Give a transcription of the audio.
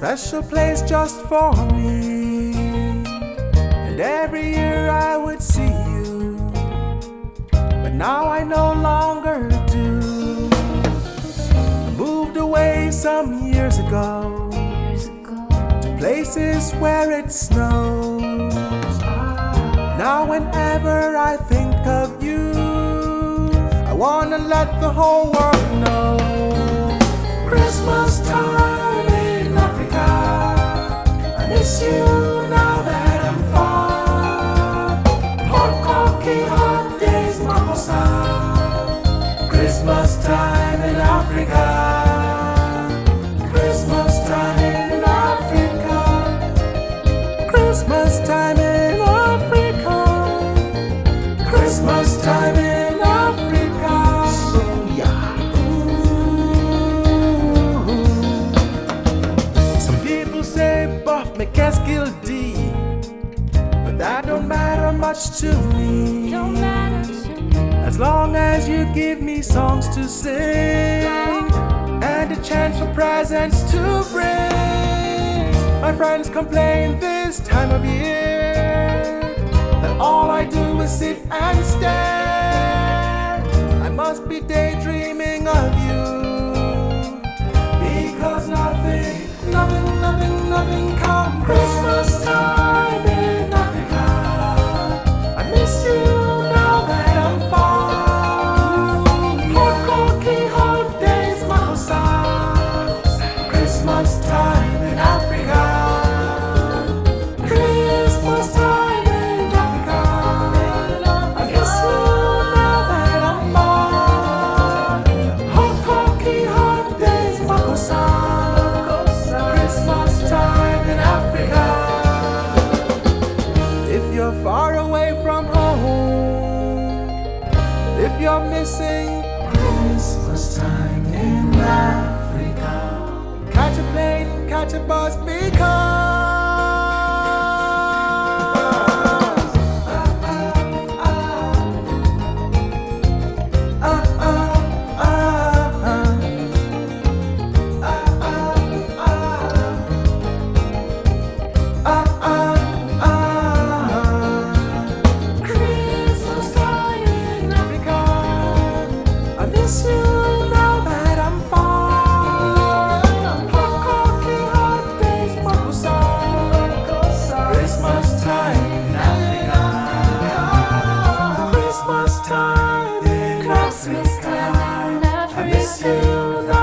special place just for me. And every year I would see you, but now I no longer do. I moved away some years ago to places where it snows. Now, whenever I think of you, I wanna let the whole world know. Christmas time Christmas time in Africa. Christmas time in Africa. Christmas time in Africa. Christmas time in that don't matter much to me. Don't matter to me. As long as you give me songs to sing and a chance for presents to bring. My friends complain this time of year that all I do is sit and stare. I must be daydreaming of you you're missing Christmas time, Christmas time, I miss you.